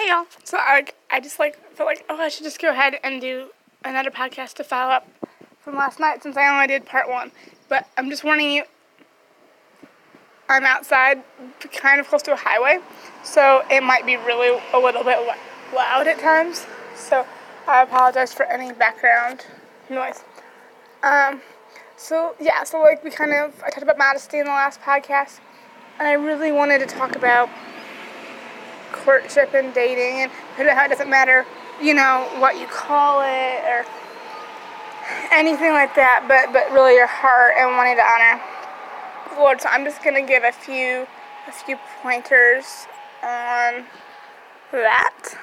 Hey y'all. So I, I just like felt like oh I should just go ahead and do another podcast to follow up from last night since I only did part one. But I'm just warning you. I'm outside, kind of close to a highway, so it might be really a little bit loud at times. So I apologize for any background noise. Um, so yeah, so like we kind of I talked about modesty in the last podcast, and I really wanted to talk about courtship and dating and how it doesn't matter, you know, what you call it or anything like that, but but really your heart and wanting to honor the Lord. So I'm just gonna give a few a few pointers on that.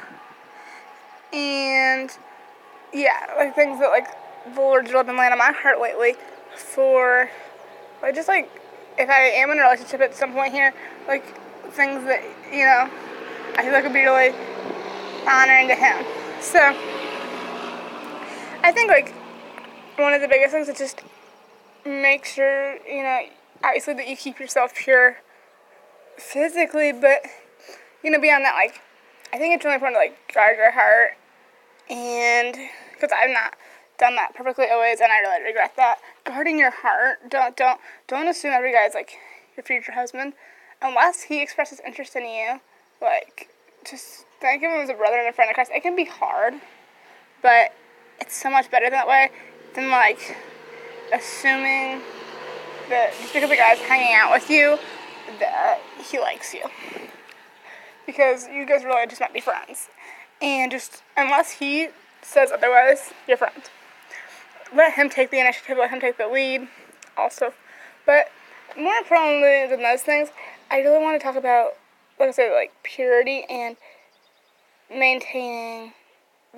And yeah, like things that like the Lord's really been laying on my heart lately for like just like if I am in a relationship at some point here, like things that, you know, I feel like it would be really honoring to him. So I think like one of the biggest things is just make sure, you know, obviously that you keep yourself pure physically, but you know, beyond that, like I think it's really important to like guard your heart and because I've not done that perfectly always and I really regret that. Guarding your heart. Don't don't don't assume every guy's like your future husband. Unless he expresses interest in you, like just think of him as a brother and a friend of Christ. It can be hard, but it's so much better that way than like assuming that just because the guy's hanging out with you that he likes you. Because you guys really just might be friends. And just unless he says otherwise, you're friends. Let him take the initiative, let him take the lead also. But more importantly than those things, I really want to talk about like I said, like purity and maintaining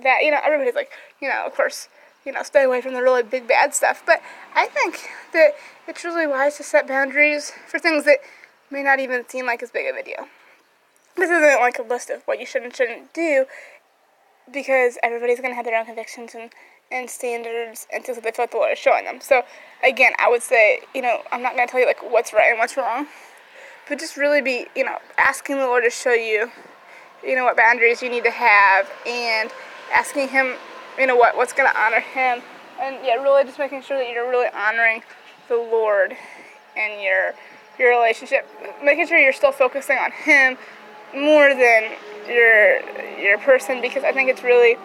that. You know, everybody's like, you know, of course, you know, stay away from the really big bad stuff. But I think that it's really wise to set boundaries for things that may not even seem like as big of a deal. This isn't like a list of what you should and shouldn't do because everybody's going to have their own convictions and, and standards and things that they feel like the Lord is showing them. So, again, I would say, you know, I'm not going to tell you like what's right and what's wrong but just really be, you know, asking the Lord to show you, you know, what boundaries you need to have and asking Him, you know, what what's going to honor Him. And yeah, really just making sure that you're really honoring the Lord in your your relationship, making sure you're still focusing on Him more than your your person because I think it's really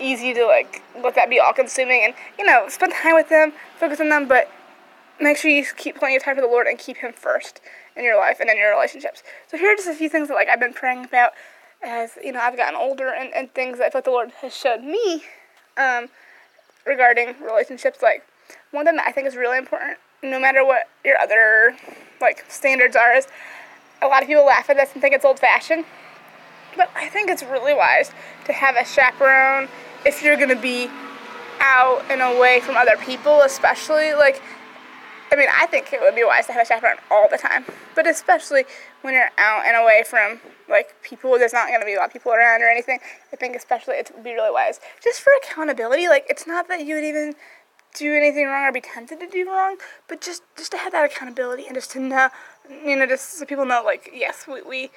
easy to like let that be all consuming and you know spend time with them, focus on them, but make sure you keep plenty of time for the Lord and keep Him first in your life and in your relationships. So here are just a few things that like I've been praying about as you know I've gotten older and, and things that I thought the Lord has showed me um, regarding relationships. Like one thing that I think is really important, no matter what your other like standards are, is a lot of people laugh at this and think it's old fashioned. But I think it's really wise to have a chaperone if you're gonna be out and away from other people, especially like I mean, I think it would be wise to have a chaperone all the time, but especially when you're out and away from like people. There's not going to be a lot of people around or anything. I think especially it would be really wise just for accountability. Like it's not that you would even do anything wrong or be tempted to do wrong, but just just to have that accountability and just to know, you know, just so people know, like yes, we we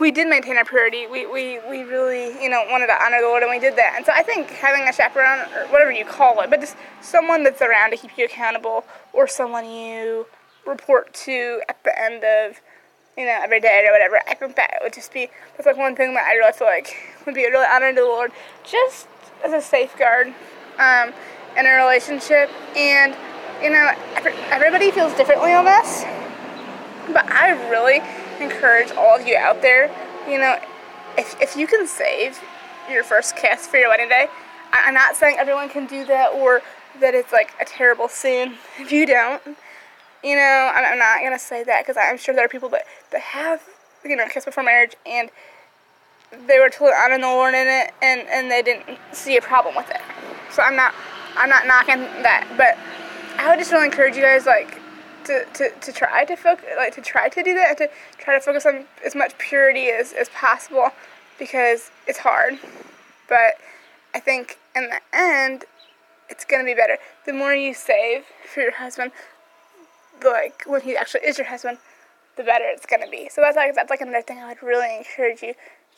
we did maintain our purity. We, we, we really, you know, wanted to honor the Lord and we did that. And so I think having a chaperone, or whatever you call it, but just someone that's around to keep you accountable or someone you report to at the end of, you know, every day or whatever, I think that would just be, that's like one thing that I really feel like would be a really honor to the Lord, just as a safeguard um, in a relationship. And, you know, everybody feels differently on this, but I really encourage all of you out there, you know, if, if you can save your first kiss for your wedding day, I'm not saying everyone can do that or that it's like a terrible sin if you don't. You know, I'm, not to say that because I'm sure there are people that, that have, you know, kiss before marriage and they were totally honoring the Lord in it and, and they didn't see a problem with it. So I'm not I'm not knocking that, but I would just really encourage you guys like to, to, to try to focus, like to try to do that, and to try to focus on as much purity as, as possible because it's hard. But I think in the end, it's gonna be better. The more you save for your husband, like when he actually is your husband, the better it's gonna be. So that's like that's like another thing I would really encourage you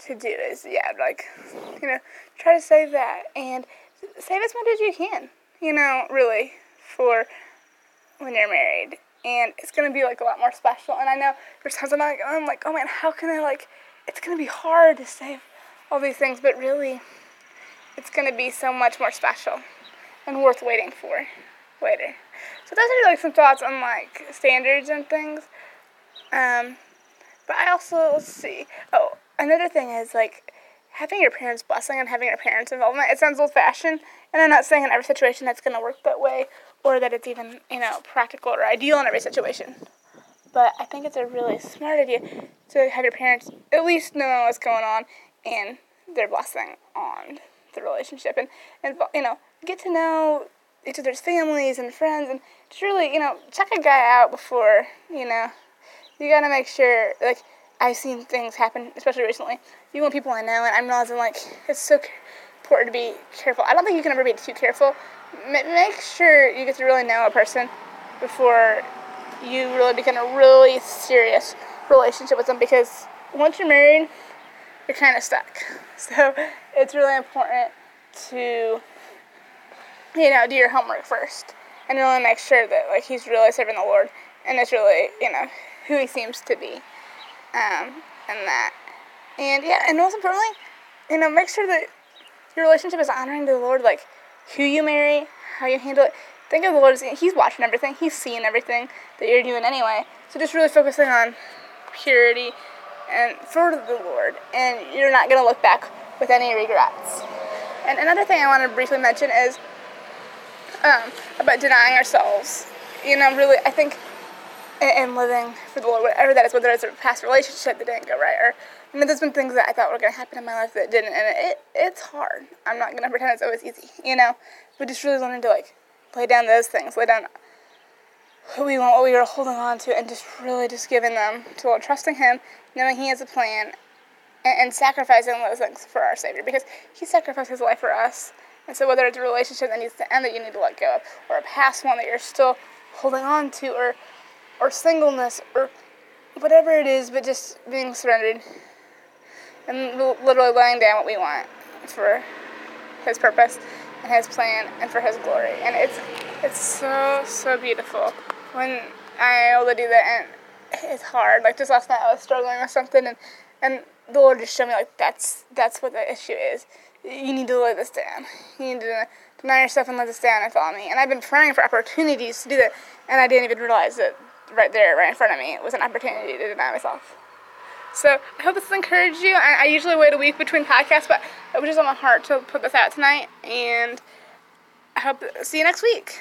to do is yeah, like you know, try to save that and save as much as you can. You know, really for when you're married. And it's gonna be like a lot more special. And I know there's times I'm like, I'm like, oh man, how can I like? It's gonna be hard to save all these things, but really, it's gonna be so much more special and worth waiting for later. So those are like some thoughts on like standards and things. Um, but I also let's see. Oh, another thing is like having your parents' blessing and having your parents' involvement. It sounds old fashioned, and I'm not saying in every situation that's gonna work that way or that it's even you know practical or ideal in every situation. But I think it's a really smart idea to have your parents at least know what's going on and their blessing on the relationship and and you know get to know each other's families and friends and just really you know check a guy out before you know you gotta make sure like I've seen things happen especially recently you want people I know and I'm realizing like it's so important to be careful I don't think you can ever be too careful make sure you get to really know a person before you really begin a really serious relationship with them because once you're married you're kind of stuck so it's really important to you know, do your homework first and really make sure that like he's really serving the Lord and is really, you know, who he seems to be. Um, and that. And yeah, and most importantly, you know, make sure that your relationship is honoring the Lord, like who you marry, how you handle it. Think of the Lord as He's watching everything, He's seeing everything that you're doing anyway. So just really focusing on purity and for the Lord, and you're not going to look back with any regrets. And another thing I want to briefly mention is um, about denying ourselves. You know, really, I think in living for the Lord, whatever that is, whether it's a past relationship that didn't go right, or I mean, there's been things that I thought were going to happen in my life that didn't, and it it's hard. I'm not going to pretend it's always easy, you know, but just really learning to like lay down those things, lay down who we want, what we are holding on to, and just really just giving them to Lord, trusting Him, knowing He has a plan, and, and sacrificing those things for our Savior because He sacrificed His life for us and so whether it's a relationship that needs to end that you need to let go of, or a past one that you're still holding on to, or or singleness, or whatever it is, but just being surrendered and literally laying down what we want for His purpose and His plan and for His glory. And it's it's so so beautiful when I'm able to do that, and it's hard. Like just last night, I was struggling with something, and and the Lord just showed me like that's that's what the issue is you need to lay this down. You need to deny yourself and lay this down and follow me. And I've been praying for opportunities to do that, and I didn't even realize that right there, right in front of me, It was an opportunity to deny myself. So I hope this has encouraged you. I, I usually wait a week between podcasts, but it was just on my heart to put this out tonight, and I hope see you next week.